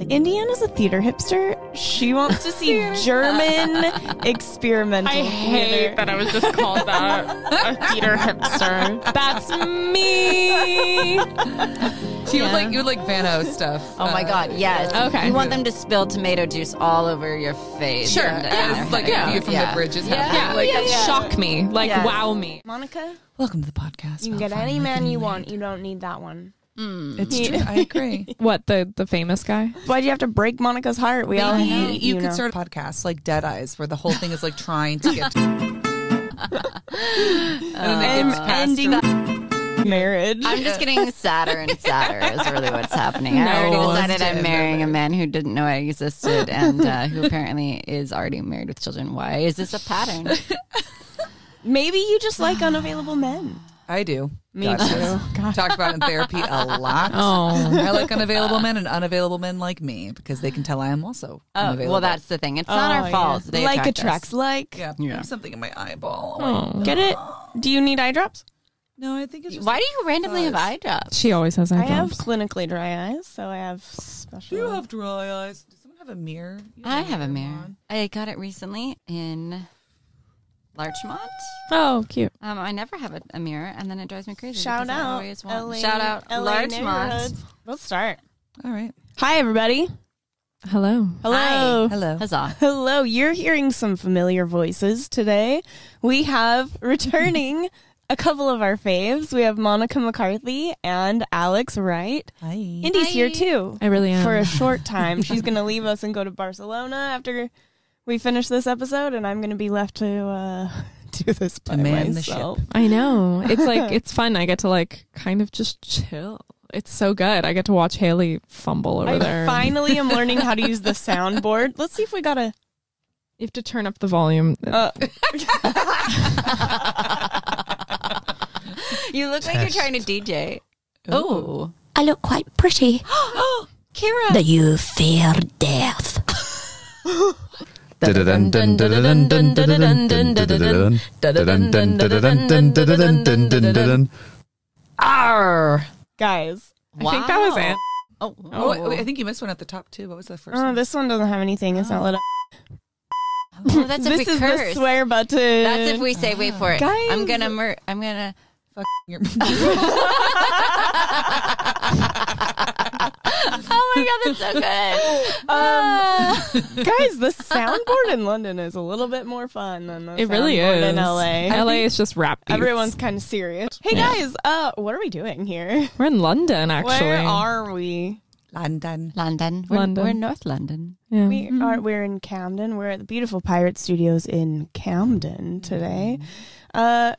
Indiana's a theater hipster. She wants to see German experimental. I hate theater. that I was just called that a theater hipster. That's me. She would like you would like Vano stuff. Oh my Uh, God! Yes. Okay. You want them to spill tomato juice all over your face. Sure. and- Yeah, and like their a view from Yeah. the bridge is Yeah. happening. Yeah, Like, like shock me, like Yes. wow me. Monica, welcome to the podcast. you can get any man you want. You don't need that one. It's true. I agree. What the the famous guy? Why'd you have to break Monica's heart? We all Maybe hate you, you could know. start a podcast like Dead Eyes, where the whole thing is like trying to get. to... and then it ending her. marriage. I'm just getting sadder and sadder is really what's happening. I already No. decided I'm marrying a man who didn't know I existed and uh, who apparently is already married with children. Why is this a pattern? Maybe you just like unavailable men. I do. Me God, too. yes. Talked about it in therapy a lot. Oh. I like unavailable men and unavailable men like me because they can tell I am also Oh, unavailable. well, that's the thing. It's not Oh, our fault. yeah. They like attract us. attracts like. yeah, There's something in my eyeball. Oh. Get it? Do you need eye drops? No, I think it's just Why do you randomly have eye drops? She always has eye drops. I have clinically dry eyes, so I have special. Do you have dry eyes? Does someone have a mirror? I have a mirror. on. I got it recently in Larchmont. Oh, cute. Um, I never have a, a mirror, and then it drives me crazy. Shout because I out, always want- LA, Shout out, LA Larchmont. neighborhoods. Let's start. All right. Hi, everybody. Hello. Hello. Hello. Huzzah! Hello. You're hearing some familiar voices today. We have returning a couple of our faves. We have Monica McCarthy and Alex Wright. Hi. Indy's here too. I really am. For a short time. She's going to leave us and go to Barcelona after we finish this episode, and I'm going to be left to uh, do this by man the ship. myself. I know. It's like it's fun. I get to like kind of just chill. It's so good. I get to watch Haley fumble over I there. finally am learning how to use the soundboard. Let's see if we got a. You have to turn up the volume. Uh, You look like you're trying to DJ. Oh, I look quite pretty. Kira. Do you fear death? Arr. guys. I think that was Wow. Ann. Oh, Oh, wait, wait, I think you missed one at the top too. What was the first Oh, one? this one doesn't have anything. It's not oh. lit up. oh, that's if this we is curse. the swear button. That's if we say, wait for it. Guys. I'm gonna mur- I'm gonna. Fuck your. Oh my god, that's so good. Ah. Guys, the soundboard in London is a little bit more fun than the It really soundboard is. in LA. LA is just rap. Beats. Everyone's kind of serious. Hey Yeah. guys, uh, what are we doing here? We're in London, actually. Where are we? London. London. We're, London. we're in North London. Yeah. We are. We're in Camden. We're at the beautiful Pirate Studios in Camden today. Uh,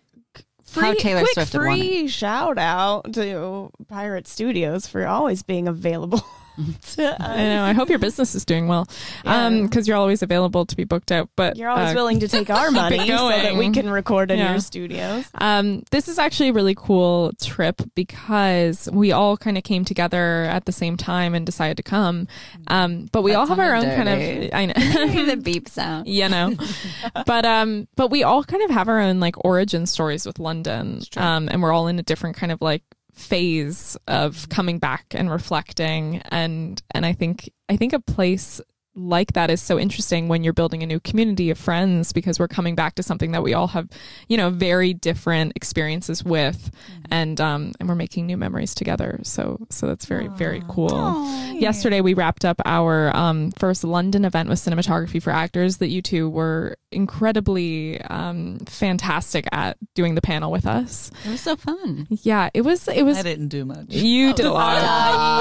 free, How Taylor quick Swift free shout out to Pirate Studios for always being available. I know. I hope your business is doing well, Yeah. um, because you're always available to be booked out. But You're always uh, willing to take our money so that we can record in Yeah. your studios. Um, this is actually a really cool trip because we all kind of came together at the same time and decided to come. Um, but we That all have our own sounded kind of, I know. the beep sound. you know but um but we all kind of have our own like origin stories with london um and we're all in a different kind of like phase of coming back and reflecting. And and i think i think a place like that is so interesting when you're building a new community of friends because we're coming back to something that we all have you know very different experiences with. And um and we're making new memories together. So so that's very very cool. Yesterday we wrapped up our um first london event with cinematography for actors that you two were incredibly um fantastic at doing the panel with us. It was so fun. yeah it was it was I didn't do much. you did a lot.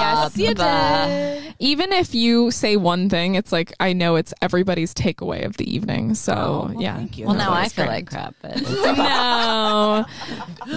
Yes, you did. Even if you say one thing, it's like I know it's everybody's takeaway of the evening. So yeah. thank you. Well, That's now I feel great. like crap, but No,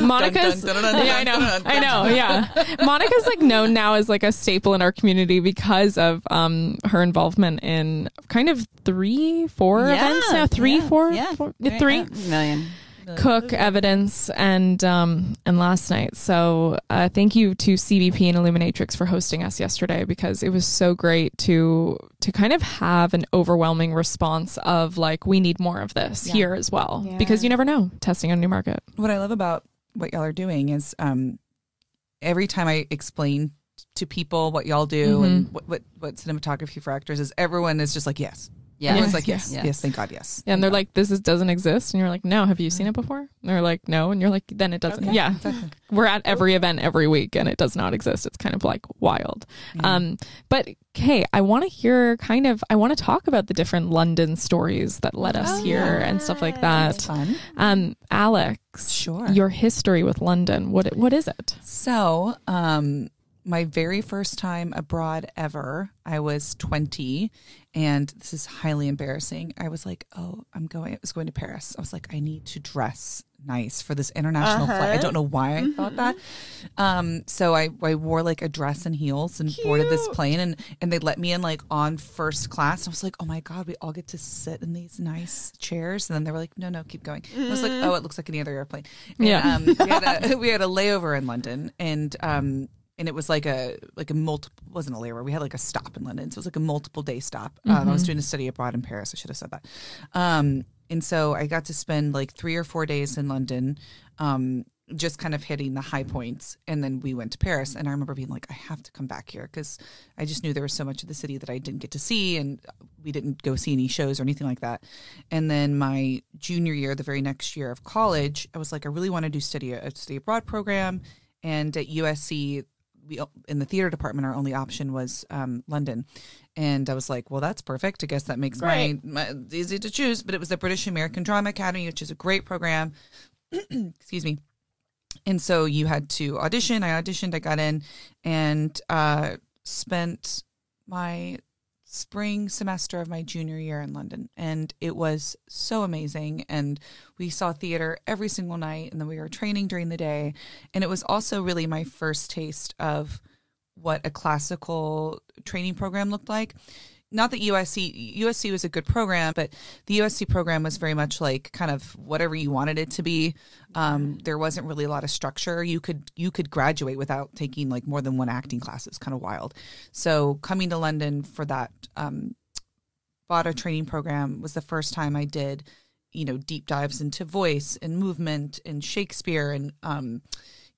Monica's. Dun, dun, dun, dun, yeah, I know. dun, dun, I know. Yeah, Monica's like known now as like a staple in our community because of um her involvement in kind of three, four Yeah, events now. Three, yeah, four, yeah. four- Yeah, three. yeah, million. Cook evidence and um and last night. So uh, thank you to CBP and Illuminatrix for hosting us yesterday because it was so great to to kind of have an overwhelming response of like we need more of this here as well Yeah. because you never know testing on a new market. what I love about what y'all are doing is um, every time I explain to people what y'all do and what, what what cinematography for actors is. Everyone is just like yes. Yeah. Everyone's like yes, Yeah. yes, thank God, yes. Yeah, and they're like, "This is, doesn't exist," and you're like, "No, have you seen it before?" And they're like, "No," and you're like, "Then it doesn't." Yeah, exactly. we're at every event every week, and it does not exist. It's kind of like wild. Um, but hey, I want to hear kind of. I want to talk about the different London stories that led us here and stuff like that. Fun. Um, Alex, Sure. your history with London. What what is it? So, um, my very first time abroad ever, I was 20, and this is highly embarrassing. I was like, "Oh, I'm going." I was going to Paris. I was like, "I need to dress nice for this international flight." I don't know why I thought that. Um, so I, I wore like a dress and heels and boarded this plane, and and they let me in like on first class. I was like, "Oh my god, we all get to sit in these nice chairs." And then they were like, "No, no, keep going." I was like, "Oh, it looks like any other airplane." And, Yeah. um, we, had a, we had a layover in London, and um, and it was like a like a multiple wasn't a layover. We had like a stop in London, so it was like a multiple day stop. Um, I was doing a study abroad in Paris. I should have said that. Um, and so I got to spend like three or four days in London. Um, just kind of hitting the high points and then we went to paris and i remember being like i have to come back here because i just knew there was so much of the city that i didn't get to see and we didn't go see any shows or anything like that and then my junior year the very next year of college i was like i really want to do study a study abroad program and at usc we in the theater department our only option was um, london. And i was like well that's perfect. I guess that makes my, my easy to choose. But it was the british american drama academy which is a great program. Excuse me. And so you had to audition. I auditioned. I got in and uh, spent my spring semester of my junior year in london and it was so amazing. And we saw theater every single night and then we were training during the day. And it was also really my first taste of what a classical training program looked like not that USC USC was a good program, but the USC program was very much like kind of whatever you wanted it to be. Um, there wasn't really a lot of structure. You could you could graduate without taking like more than one acting class. It's kind of wild. So coming to London for that um, BADA training program was the first time I did, you know, deep dives into voice and movement and Shakespeare and um,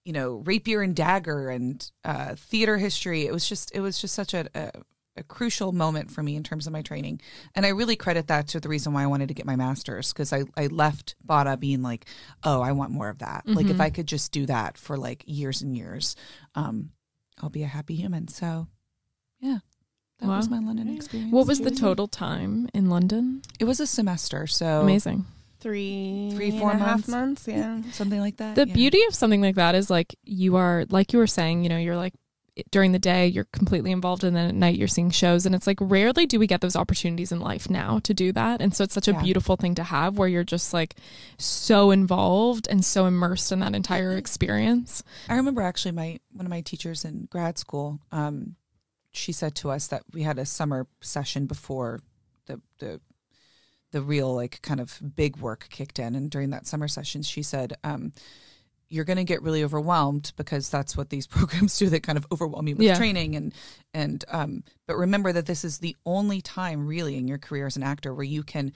you know, rapier and dagger and uh, theater history. It was just it was just such a, a a crucial moment for me in terms of my training. And I really credit that to the reason why I wanted to get my master's because I, I left BADA being like, oh, I want more of that. Like if I could just do that for like years and years, um, I'll be a happy human. So yeah, that was my London experience. What was the total time in London? It was a semester. So Amazing. Three, Three, and four a half months. months. Yeah. something like that. The yeah. beauty of something like that is like you are, like you were saying, you know, you're like during the day you're completely involved, and then at night you're seeing shows, and it's like rarely do we get those opportunities in life now to do that, and so it's such a Yeah. beautiful thing to have where you're just like so involved and so immersed in that entire experience. I remember actually my one of my teachers in grad school. Um, she said to us that we had a summer session before the the the real like kind of big work kicked in, and during that summer session, she said. Um, you're going to get really overwhelmed because that's what these programs do. They kind of overwhelm you with Yeah. training and and um, but remember that this is the only time really in your career as an actor where you can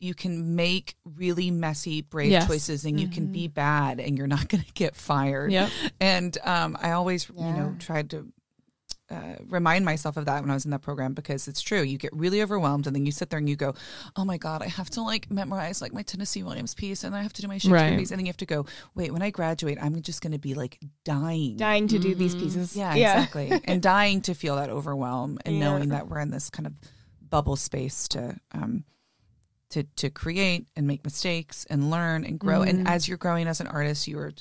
you can make really messy brave Yes. choices and you can be bad and you're not going to get fired Yep. and um, I always, you know, tried to uh, remind myself of that when I was in that program because it's true. You get really overwhelmed, and then you sit there and you go, "Oh my god, I have to like memorize like my Tennessee Williams piece, and I have to do my Shakespeare Right. piece, and then you have to go, wait, when I graduate, I'm just going to be like dying." Dying to do these pieces. Mm-hmm. Yeah, exactly. and dying to feel that overwhelm and Yeah. knowing that we're in this kind of bubble space to um to to create and make mistakes and learn and grow. And as you're growing as an artist, you are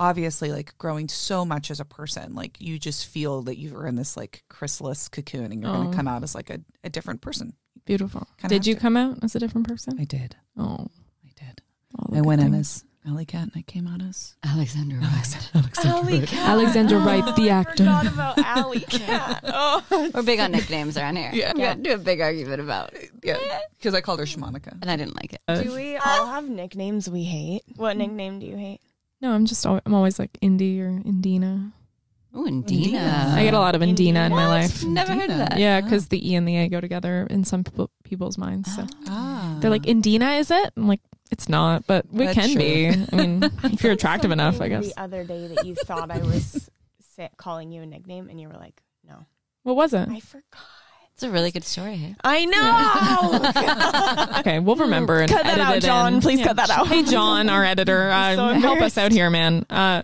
obviously like growing so much as a person. Like you just feel that you are in this like chrysalis cocoon and you're going Oh. to come out as like a, a different person. Beautiful. Kinda Did you to. come out as a different person? I did. Oh, I did. I good went in as Alley Cat and I came out as Alexandra Wright. Alley Cat. Alexandra Wright, the I actor. forgot about Alley Cat. Oh, We're big on nicknames around here. Yeah. Yeah. Do a big argument about. yeah because I called her Shamanica. And I didn't like it. Uh, do we all have nicknames we hate? What nickname do you hate? No, I'm just al- I'm always like Indy or Indina. Oh, and Indina. I get a lot of Indina in my What? life. Never heard of that. Yeah, because the E and the A go together in some people, people's minds. So Ah. they're like, Indina, is it? I'm like, it's not, but we That's can true. be. I mean, if you're attractive enough, I guess. The other day that you thought I was calling you a nickname, and you were like, "No, What was it? I forgot." It's a really good story. Hey? I know. Okay, we'll remember and Cut that edit out, John. in. Please cut that out. Hey, John, our editor, uh, so help us out here, man. Uh,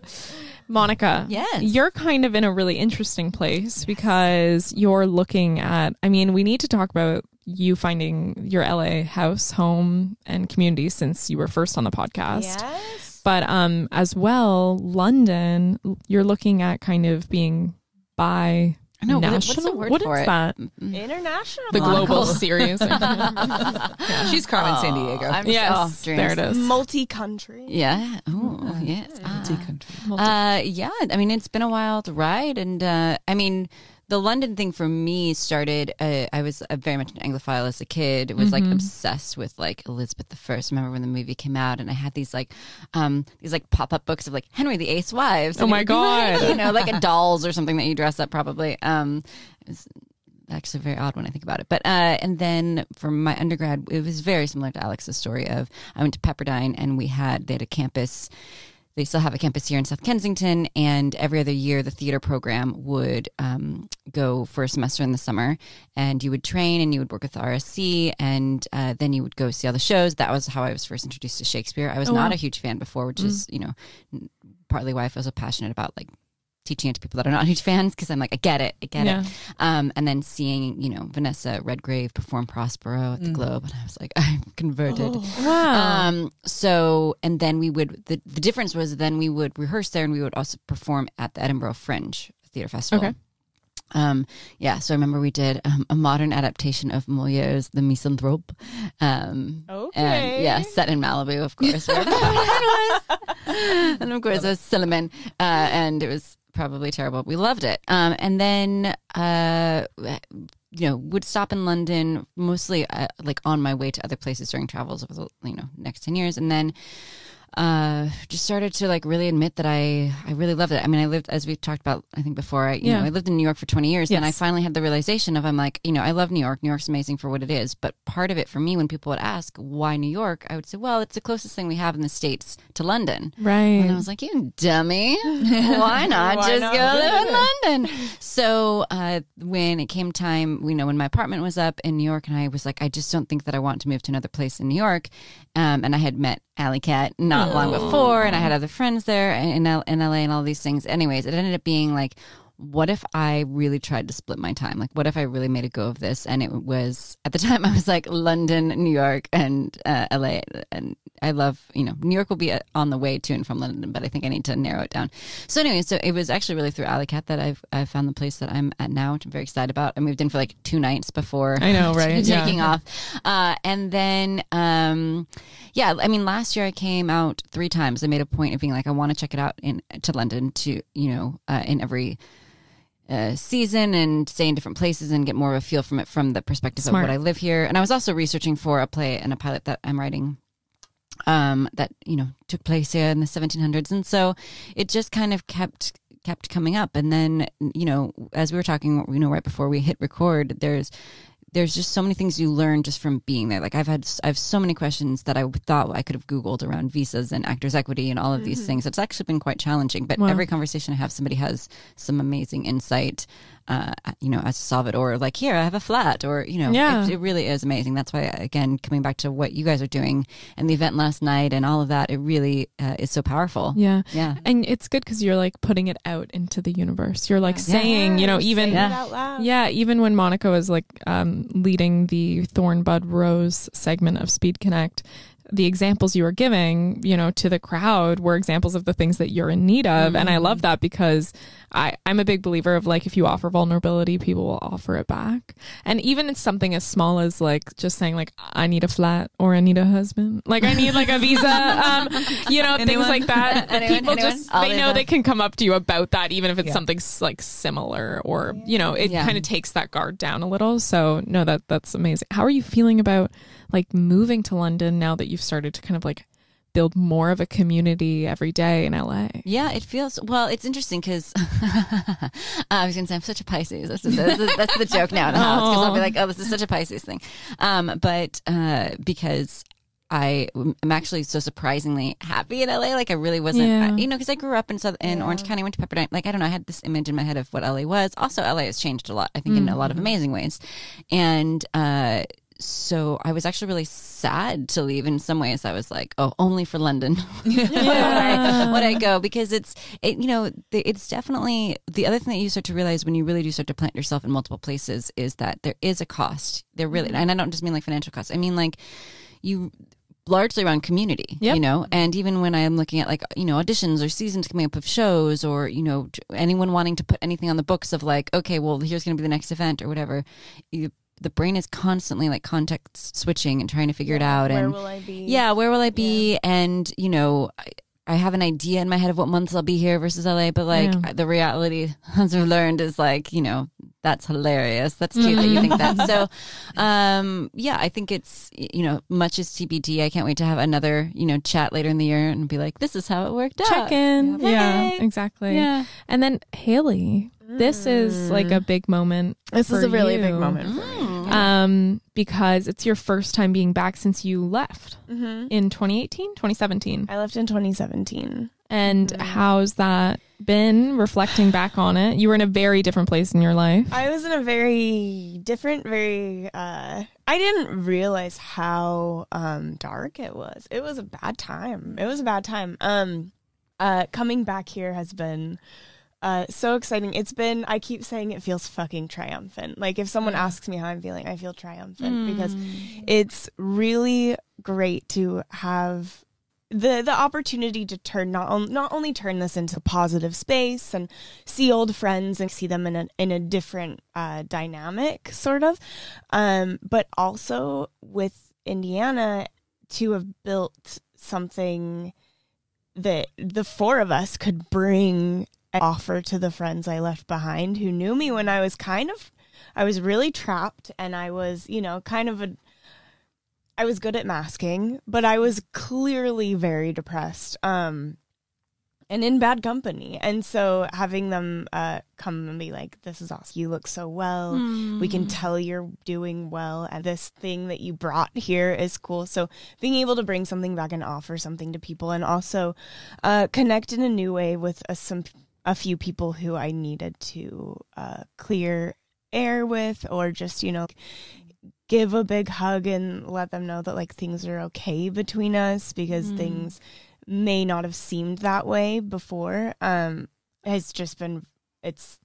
Monica, Yes. you're kind of in a really interesting place because you're looking at. I mean, we need to talk about you finding your LA house, home, and community since you were first on the podcast. yes. But um, as well, London, you're looking at kind of being by I know, what- what's the word What for is it? that? International. The global Monocle. series. She's Carmen Sandiego. I'm yes, oh, dreams. there it is. multi-country. Yeah. Oh, yes. Ah. Multi-country. Uh, yeah. I mean, it's been a wild ride, and uh, I mean, the London thing for me started. Uh, I was uh, very much an Anglophile as a kid. It was like obsessed with like Elizabeth the First. Remember when the movie came out, and I had these like, um, these like pop up books of like Henry the Eighth's wives. Oh my like, God. you know, like a dolls or something that you dress up probably. Um, actually very odd when I think about it. But uh, and then for my undergrad, it was very similar to Alex's story of I went to Pepperdine and we had they had a campus. They still have a campus here in South Kensington, and every other year the theater program would um, go for a semester in the summer, and you would train and you would work with RSC, and uh, then you would go see all the shows. That was how I was first introduced to Shakespeare. I was Oh, not wow. a huge fan before, which is you know partly why I feel so passionate about like teaching it to people that are not huge fans because I'm like I get it, I get Yeah. it. Um, and then seeing you know Vanessa Redgrave perform Prospero at the Globe, and I was like I'm converted. Wow. Um, so, and then we would, the, the difference was then we would rehearse there and we would also perform at the Edinburgh Fringe Theatre Festival. Okay. Um, yeah, so I remember we did um, a modern adaptation of Moliere's The Misanthrope. Um, Okay. And yeah, set in Malibu, of course. where everyone was. and of course, it was Célimène. Uh, and it was probably terrible. We loved it. Um, and then, uh, you know, would stop in London mostly uh, like on my way to other places during travels over the, you know, next 10 years. And then, uh, just started to like really admit that I, I really loved it. I mean, I lived, as we talked about, I think before, I, you Yeah. know, I lived in New York for 20 years. And I finally had the realization of, I'm like, you know, I love New York. New York's amazing for what it is. But part of it for me, when people would ask, why New York? I would say, well, it's the closest thing we have in the States to London. right. And I was like, you dummy. Why not Why just not? go live in London? So uh, when it came time, you know, when my apartment was up in New York, and I was like, I just don't think that I want to move to another place in New York. Um, and I had met Alley Cat not long before, and I had other friends there in, L- in LA and all these things. Anyways, it ended up being like, what if I really tried to split my time? Like, what if I really made a go of this? And it was at the time I was like London, New York, and uh, LA, and I love you know New York will be uh, on the way to and from London, but I think I need to narrow it down. So anyway, so it was actually really through Alley Cat that I've I found the place that I'm at now, which I'm very excited about. I moved in for like two nights before I know, right? Yeah. taking off, uh, and then um, yeah, I mean last year I came out three times. I made a point of being like I want to check it out in to London to you know uh, in every uh, season and stay in different places and get more of a feel from it from the perspective Smart. of what I live here. And I was also researching for a play and a pilot that I'm writing um, that you know took place here in the 1700s, and so it just kind of kept kept coming up. And then you know, as we were talking, you know, right before we hit record, there's there's just so many things you learn just from being there. Like I've had, I have so many questions that I thought I could have Googled around visas and actors equity and all of these mm-hmm. things. It's actually been quite challenging, but Wow. every conversation I have, somebody has some amazing insight, uh, you know, as to solve it or like, here, I have a flat or, you know, Yeah. it, it really is amazing. That's why, again, coming back to what you guys are doing and the event last night and all of that, it really uh, is so powerful. Yeah. Yeah. And it's good because you're like putting it out into the universe. You're like saying, you know, even Yeah. Yeah, even when Monica was like um, leading the Thornbud Rose segment of Speed Connect, the examples you were giving, you know, to the crowd were examples of the things that you're in need of. And I love that because I, I'm a big believer of like if you offer vulnerability, people will offer it back. And even it's something as small as like just saying like I need a flat or I need a husband. Like I need like a visa. Um, you know, things like that. Anyone? people Anyone? just All they know they can come up to you about that even if it's Yeah. something like similar or you know, it Yeah. kind of takes that guard down a little. So no, that that's amazing. How are you feeling about like moving to London now that you've started to kind of like build more of a community every day in LA? Yeah, it feels well. It's interesting because I was going to say I'm such a Pisces. That's, that's, that's the joke now in the house because I'll be like, "Oh, this is such a Pisces thing," um, but uh, because I am actually so surprisingly happy in LA. Like I really wasn't, Yeah. I- you know, because I grew up in South in Orange County, went to Pepperdine. Like I don't know, I had this image in my head of what LA was. Also, LA has changed a lot. I think in a lot of amazing ways, and uh, so I was actually really sad to leave. In some ways, I was like, oh, only for London would, I, would I go because it's it, you know, it's definitely the other thing that you start to realize when you really do start to plant yourself in multiple places is that there is a cost. There really, mm-hmm. and I don't just mean like financial costs. I mean like you largely around community, Yep. you know, and even when I'm looking at like, you know, auditions or seasons coming up of shows or, you know, anyone wanting to put anything on the books of like, okay, well, here's going to be the next event or whatever, you, the brain is constantly like context switching and trying to figure it out. Where and will I be? yeah, where will I be? And, you know, I, I have an idea in my head of what months I'll be here versus LA, but like Yeah. the reality, as I've learned, is like, you know, that's hilarious. That's cute that you think that. So, um, yeah, I think it's, you know, much as TBD. I can't wait to have another, you know, chat later in the year and be like, this is how it worked out. Check in. Yeah, exactly. Yeah. And then Haley, this is like a big moment. This is a really big moment for me. Um, because it's your first time being back since you left Mm-hmm. in 2018, 2017. I left in 2017. And how's that been reflecting back on it? You were in a very different place in your life. I was in a very different, very. uh I didn't realize how um dark it was. It was a bad time. It was a bad time. Um, uh, coming back here has been. Uh, so exciting. It's been, I keep saying it feels fucking triumphant. Like if someone asks me how I'm feeling, I feel triumphant because it's really great to have the the opportunity to turn not on, not only turn this into a positive space and see old friends and see them in a in a different uh, dynamic sort of, um, but also with Indiana to have built something that the four of us could bring and offer to the friends I left behind who knew me when I was kind of I was really trapped and I was, you know, kind of a I was good at masking, but I was clearly very depressed. Um and in bad company. And so having them uh come and be like, This is awesome. You look so well. We can tell you're doing well and this thing that you brought here is cool. So being able to bring something back and offer something to people and also uh connect in a new way with a, some a few people who I needed to uh clear air with or just, you know, give a big hug and let them know that like things are okay between us because things may not have seemed that way before um has just been it's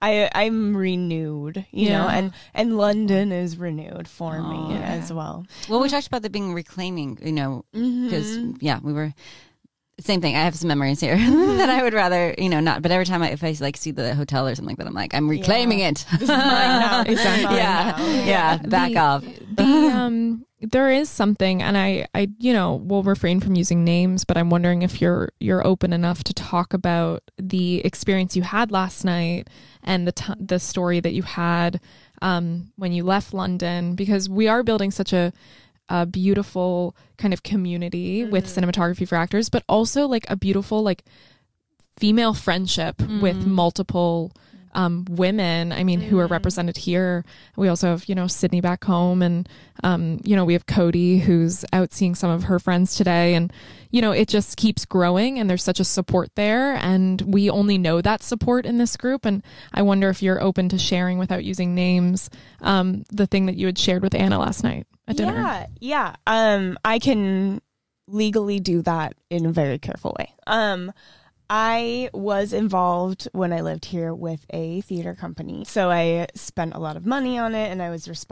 I I'm renewed, you know, and and London is renewed for me Aw. as well. Well, we talked about the being reclaiming, you know, because Mm-hmm. yeah, we were same thing. I have some memories here that I would rather, you know, not. But every time I, if I like see the hotel or something like that, I'm like, I'm reclaiming it. This is mine now. This Exactly. mine yeah, now. yeah, back The- off. the um there is something and i i you know will refrain from using names but i'm wondering if you're you're open enough to talk about the experience you had last night and the t- the story that you had um when you left london because we are building such a a beautiful kind of community with mm-hmm. cinematography for actors but also like a beautiful like female friendship with mm-hmm. multiple um, women, I mean, who are represented here. We also have, you know, Sydney back home, and, um, you know, we have Cody who's out seeing some of her friends today. And, you know, it just keeps growing, and there's such a support there. And we only know that support in this group. And I wonder if you're open to sharing without using names um, the thing that you had shared with Anna last night at dinner. Yeah, yeah. Um, I can legally do that in a very careful way. Um, I was involved when I lived here with a theater company, so I spent a lot of money on it, and I was responsible.